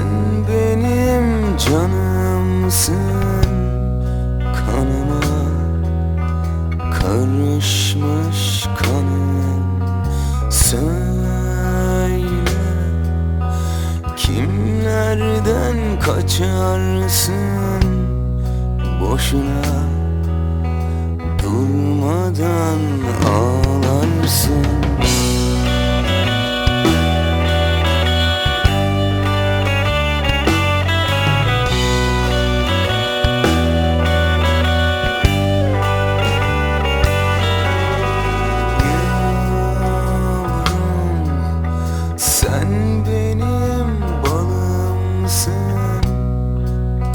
Sen benim canımsın Kanıma karışmış kanım Söyle Kimlerden kaçarsın? Boşuna Durmadan ağlarsın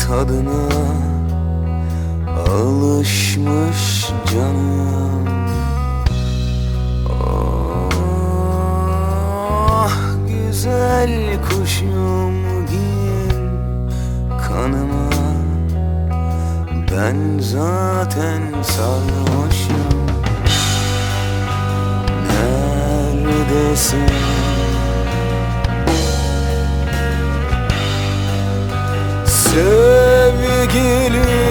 Tadına alışmış canım. Oh güzel kuşum gir kanıma. Ben zaten sarhoşum. Neredesin? Sevgilim